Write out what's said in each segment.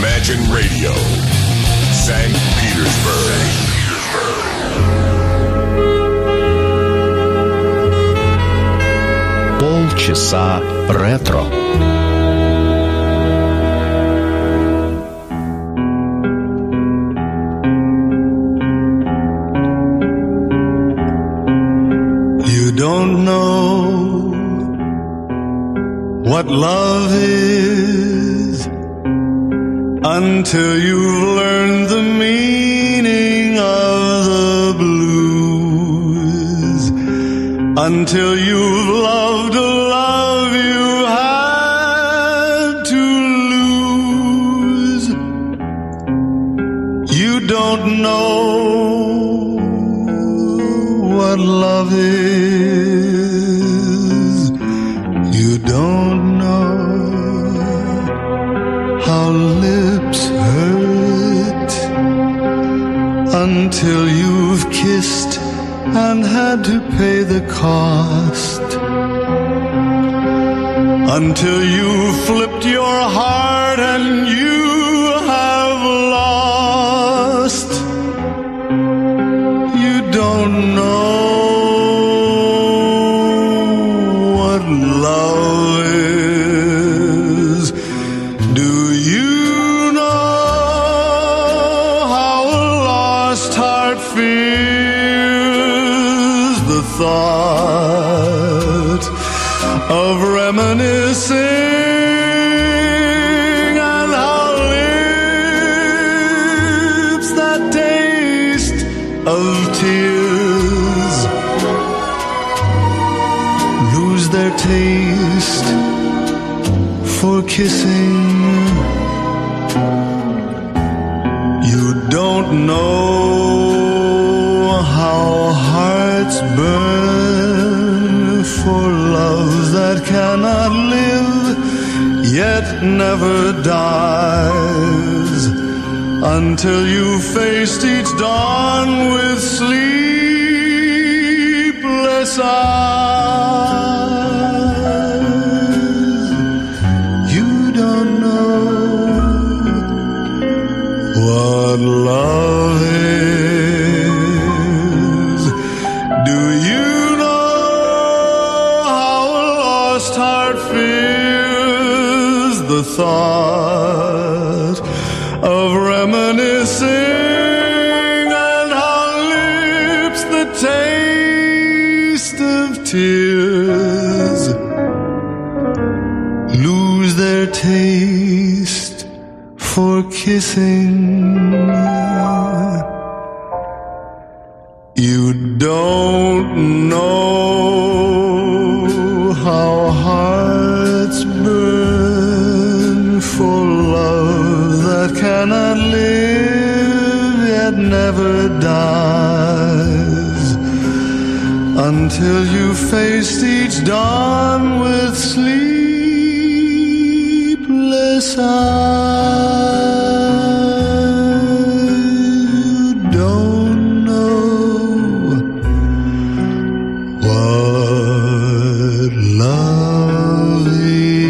Imagine Radio, St. Petersburg. Полчаса ретро. You don't know what love is until you've learned the meaning of the blues. Until you've loved until you've kissed and had to pay the cost. Until you flipped your heart and you for kissing. You don't know how hearts burn for love that cannot live yet never dies until you faced each dawn with sleepless eyes. Thought of reminiscing and how lips that taste of tears lose their taste for kissing. You don't know until you faced each dawn with sleepless eyes. Don't know what love is.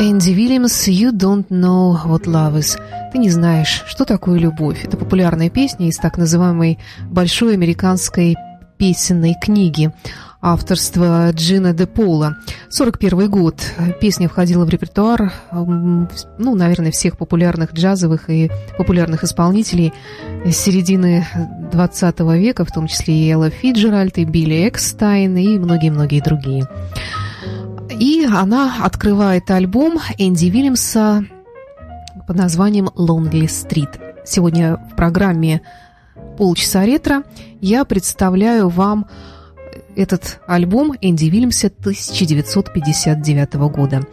Andy Williams, You Don't Know What Love Is. Ты не знаешь, что такое любовь. Это популярная песня из так называемой большой американской песенной книги авторства Джина де Пола. 41 год. Песня входила в репертуар, м, ну, наверное, всех популярных джазовых и популярных исполнителей середины 20 века, в том числе и Элла Фиджеральд, и Билли Экстайн, и многие-многие другие. И она открывает альбом Энди Вильямса под названием «Lonely Street». Сегодня в программе «Полчаса ретро» я представляю вам этот альбом Энди Вильямса 1959 года.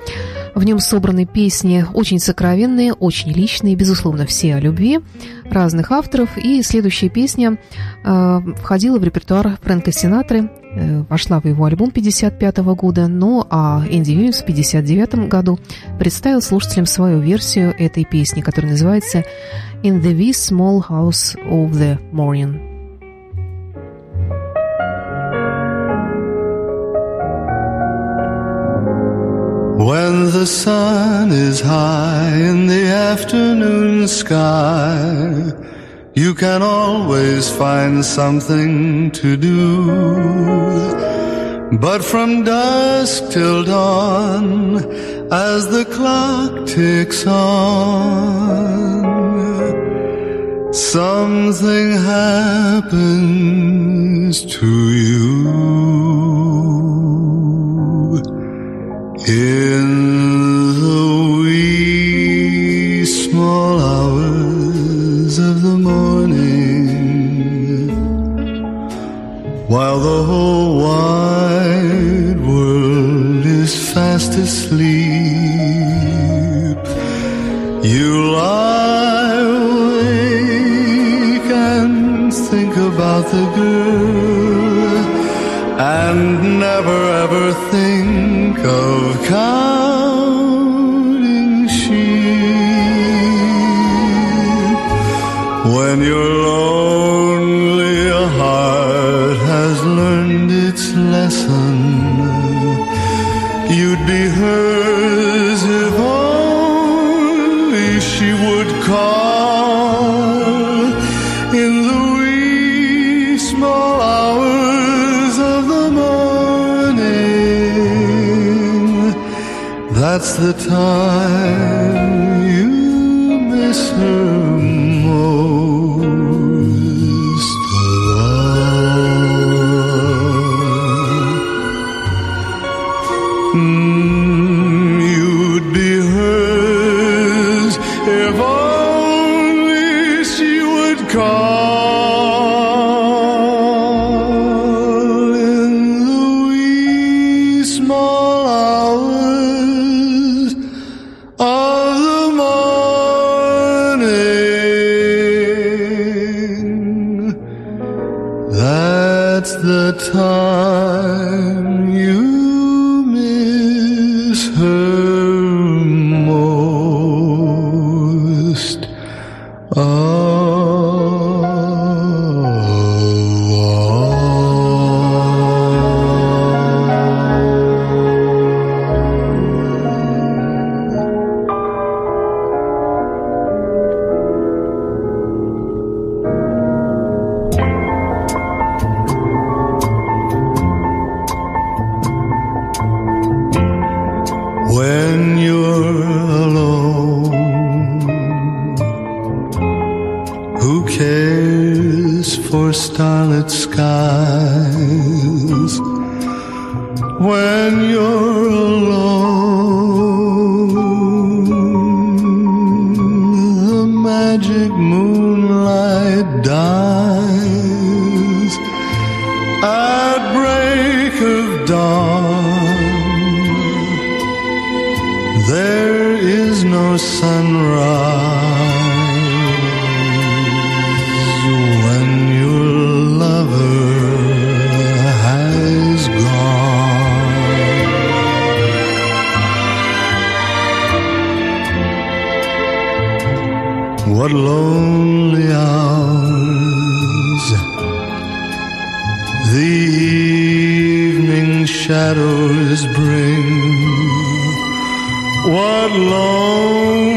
В нем собраны песни очень сокровенные, очень личные, безусловно, все о любви разных авторов. И следующая песня э, входила в репертуар Фрэнка Синатры, э, вошла в его альбом 1955 года, но а Энди Вильямс в 1959 году представил слушателям свою версию этой песни, которая называется «In the wee small house of the morning». Sun is high in the afternoon sky, you can always find something to do. But from dusk till dawn, as the clock ticks on, something happens to you. In the wee small hours of the morning, while the whole wide world is fast asleep, you lie awake and think about the girl counting sheep. When your That's the time you miss her most all. Mm, you'd be hers if only she would call for starlit skies? When you're alone, the magic moonlight dies at break of dawn. There is no sunrise What lonely hours the evening shadows bring. What lonely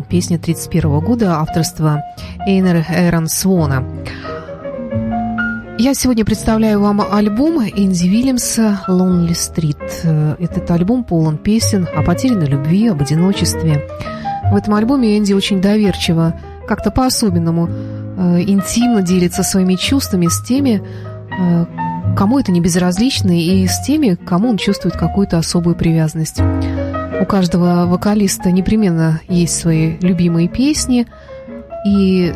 песня 31 года, авторства Эйнер Эрон Свона. Я сегодня представляю вам альбом Энди Вильямса «Lonely Street». Этот альбом полон песен о потерянной любви, об одиночестве. В этом альбоме Энди очень доверчиво, как-то по-особенному, э, интимно делится своими чувствами с теми, э, кому это не безразлично, и с теми, кому он чувствует какую-то особую привязанность. У каждого вокалиста непременно есть свои любимые песни, и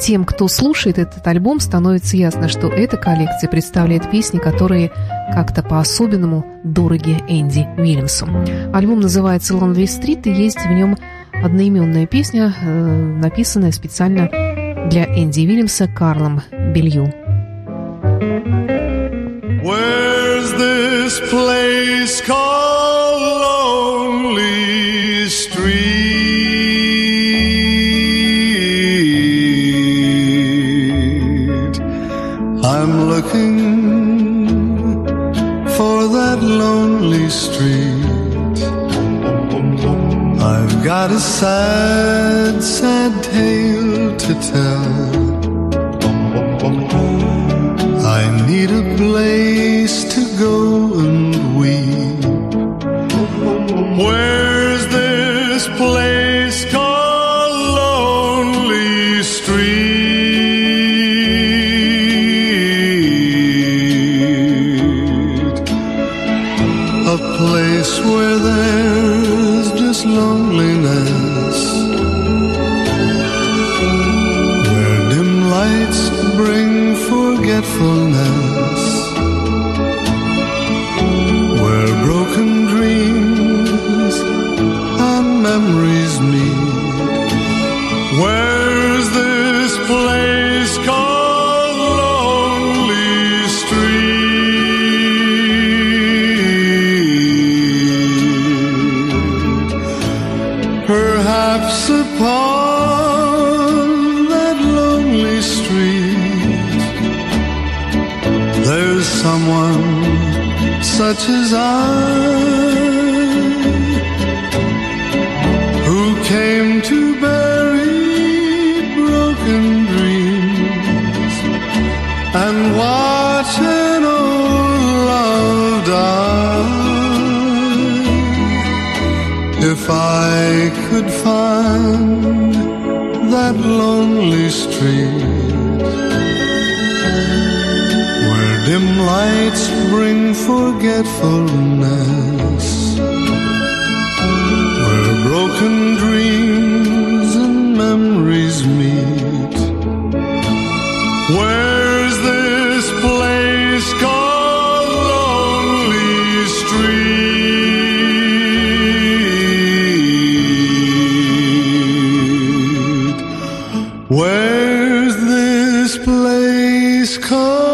тем, кто слушает этот альбом, становится ясно, что эта коллекция представляет песни, которые как-то по-особенному дороги Энди Уильямсу. Альбом называется «Lonely Street», и есть в нем одноименная песня, э, написанная специально для Энди Уильямса Карлом Белью. Where's this place called Lonely Street? I'm looking for that lonely street. I've got a sad, sad tale to tell. I need a place to go Where's and watch an old love die. If I could find that lonely street where dim lights bring forgetfulness, where broken dreams place called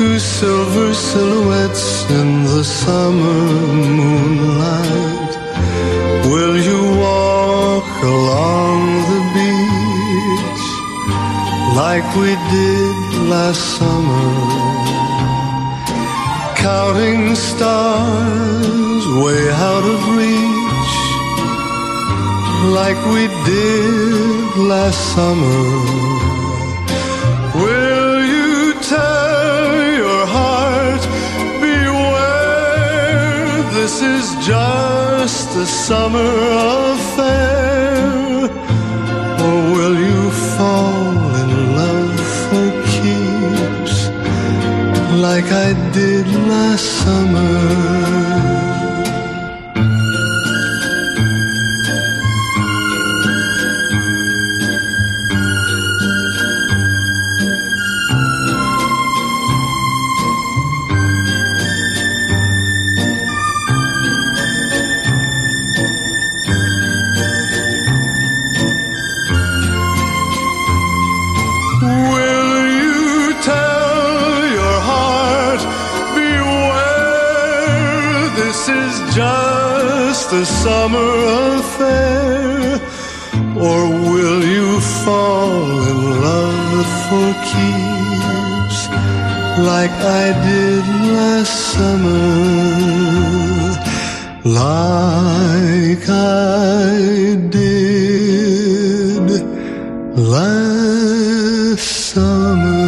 to silver silhouettes in the summer moonlight. Will you walk along the beach like we did last summer? Counting stars way out of reach like we did last summer. A summer affair? Or will you fall in love for keeps like I did last summer? Like I did last summer.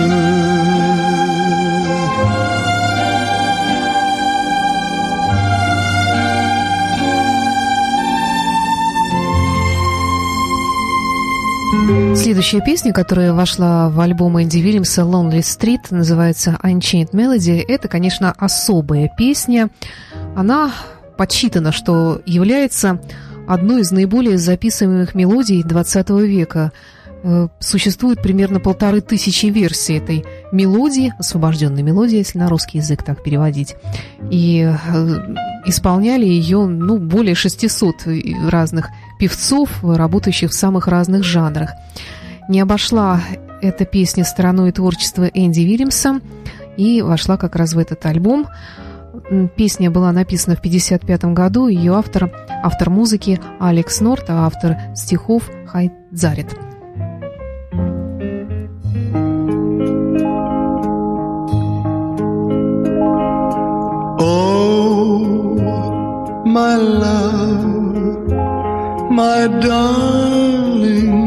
Следующая песня, которая вошла в альбом Энди Вильямса «Lonely Street», называется «Unchained Melody». Это, конечно, особая песня. Она подсчитана, что является одной из наиболее записываемых мелодий XX века. Э, Существует примерно полторы тысячи версий этой мелодии, освобожденной мелодии, если на русский язык так переводить. И э, исполняли ее ну, более 600 разных певцов, работающих в самых разных жанрах. Не обошла эта песня стороной творчества Энди Вильямса и вошла как раз в этот альбом. Песня была написана в 1955 году, ее автор, автор музыки Алекс Норт, а автор стихов Хайд Зарит. Oh, my love, my darling,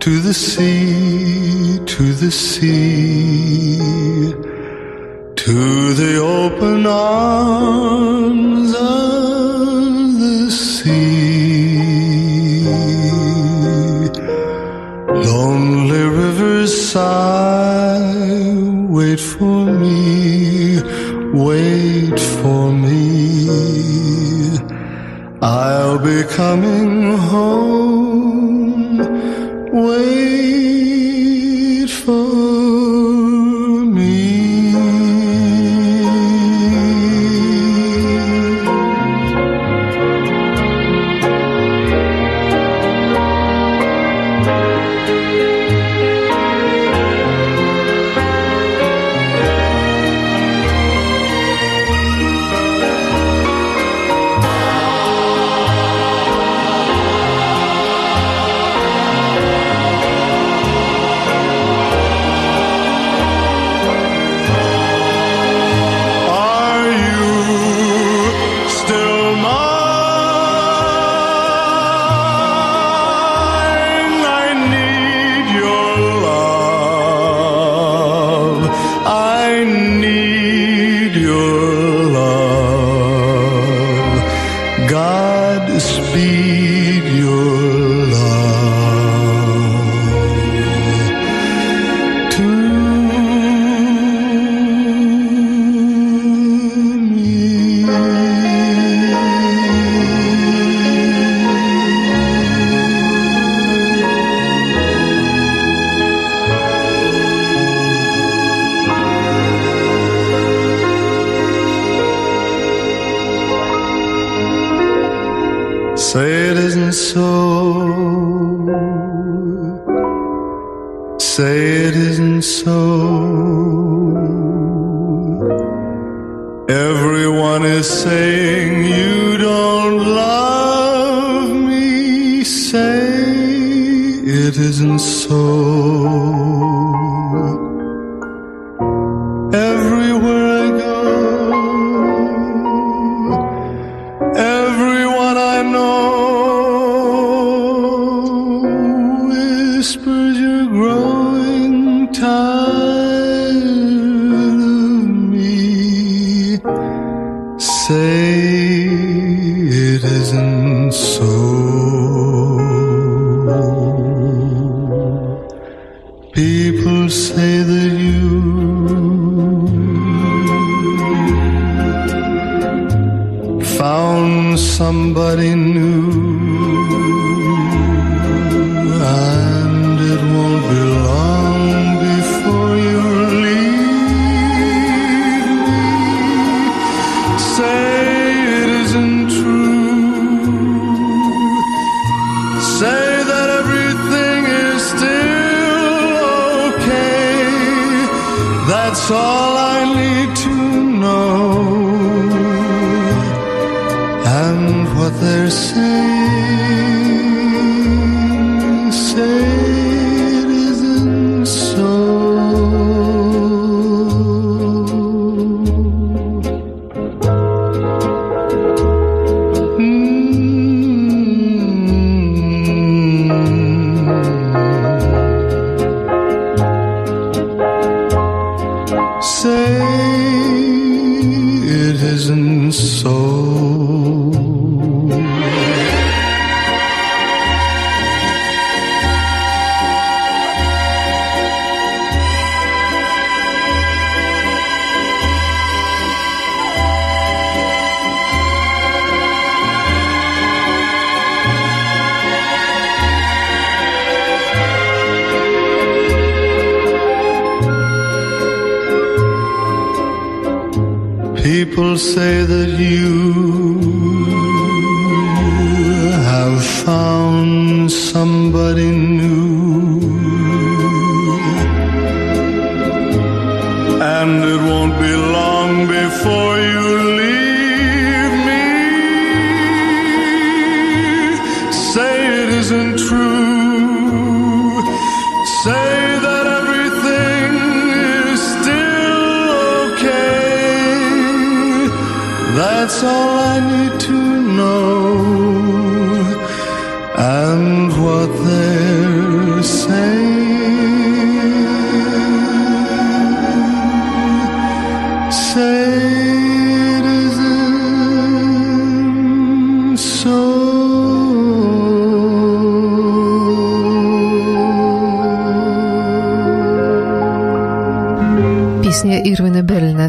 to the sea, to the sea, to the open arms of the sea. Lonely rivers sigh, wait for me, wait for me. I'll be coming home. so. Say it isn't so. Everyone is saying you don't love me. Say it isn't so.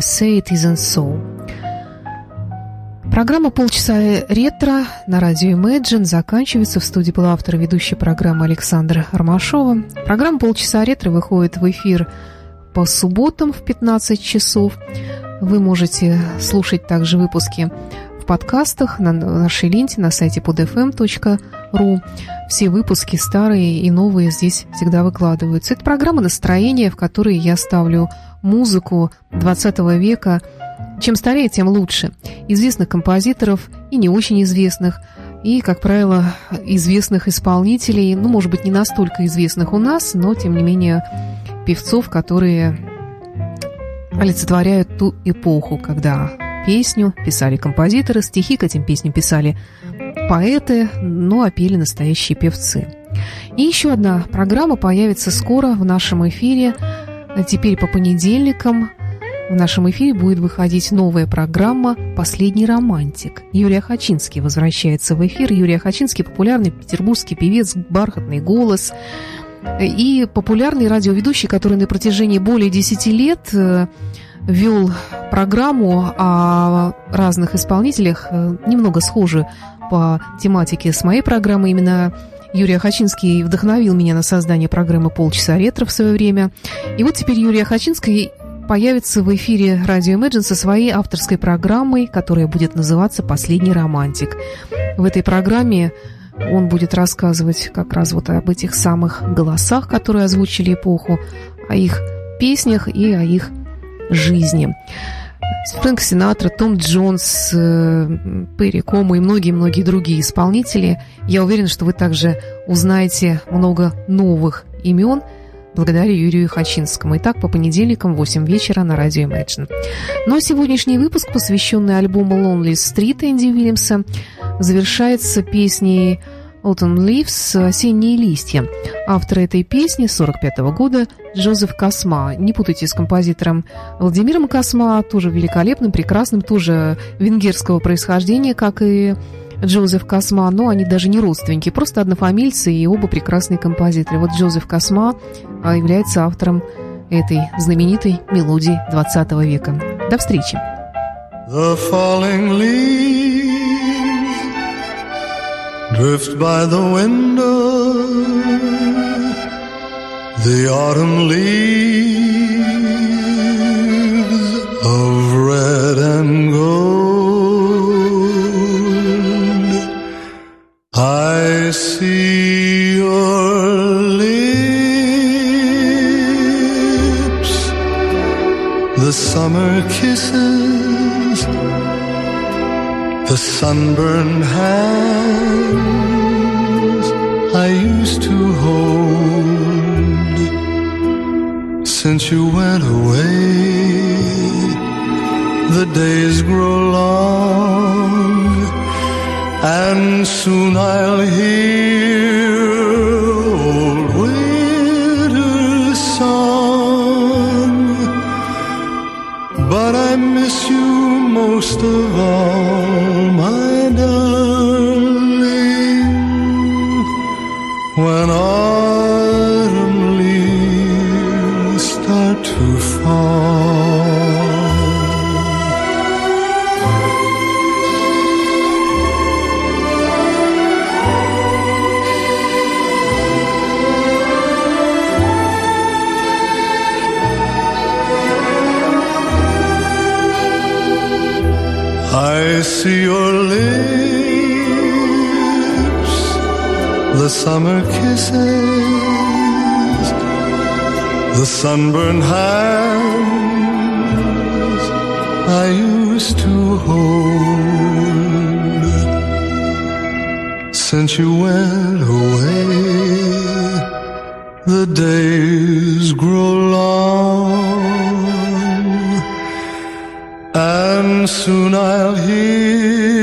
«Say it isn't so». Программа «Полчаса ретро» на радио Imagine заканчивается. В студии был автор ведущая программы Александра Ромашова. Программа «Полчаса ретро» выходит в эфир по субботам в 15 часов. Вы можете слушать также выпуски в подкастах на нашей ленте на сайте podfm.ru. Все выпуски, старые и новые, здесь всегда выкладываются. Это программа настроения, в которой я ставлю музыку 20 века – чем старее, тем лучше. Известных композиторов и не очень известных, и, как правило, известных исполнителей, ну, может быть, не настолько известных у нас, но, тем не менее, певцов, которые олицетворяют ту эпоху, когда песню писали композиторы, стихи к этим песням писали поэты, ну, а пели настоящие певцы. И еще одна программа появится скоро в нашем эфире, теперь по понедельникам, в нашем эфире будет выходить новая программа «Последний романтик». Юрий Хачинский возвращается в эфир. Юрий Хачинский – популярный петербургский певец, бархатный голос и популярный радиоведущий, который на протяжении более 10 лет э, вел программу о разных исполнителях, э, немного схожи по тематике с моей программой. Именно Юрий Ахачинский вдохновил меня на создание программы «Полчаса ретро» в свое время. И вот теперь Юрий Ахачинский появится в эфире радио Imagine со своей авторской программой, которая будет называться «Последний романтик». В этой программе он будет рассказывать как раз вот об этих самых голосах, которые озвучили эпоху, о их песнях и о их жизни. Фрэнк Синатра, Том Джонс, э, Перри Кома и многие-многие другие исполнители. Я уверена, что вы также узнаете много новых имен – благодаря Юрию Хачинскому. Итак, по понедельникам в 8 вечера на радио Imagine. Ну а сегодняшний выпуск, посвященный альбому Lonely Street Энди Уильямса, завершается песней Autumn Leaves «Осенние листья». Автор этой песни 45 -го года Джозеф Косма. Не путайте с композитором Владимиром Косма, тоже великолепным, прекрасным, тоже венгерского происхождения, как и Джозеф Косма, но они даже не родственники, просто однофамильцы и оба прекрасные композиторы. Вот Джозеф Косма а, является автором этой знаменитой мелодии 20 века. До встречи! The falling leaves drift by the window. The autumn leaves of red and gold. I see your lips, the summer kisses, sunburned hands I used to hold. Since you went away, the days grow long, and soon I'll hear most of all, my days grow long and soon I'll hear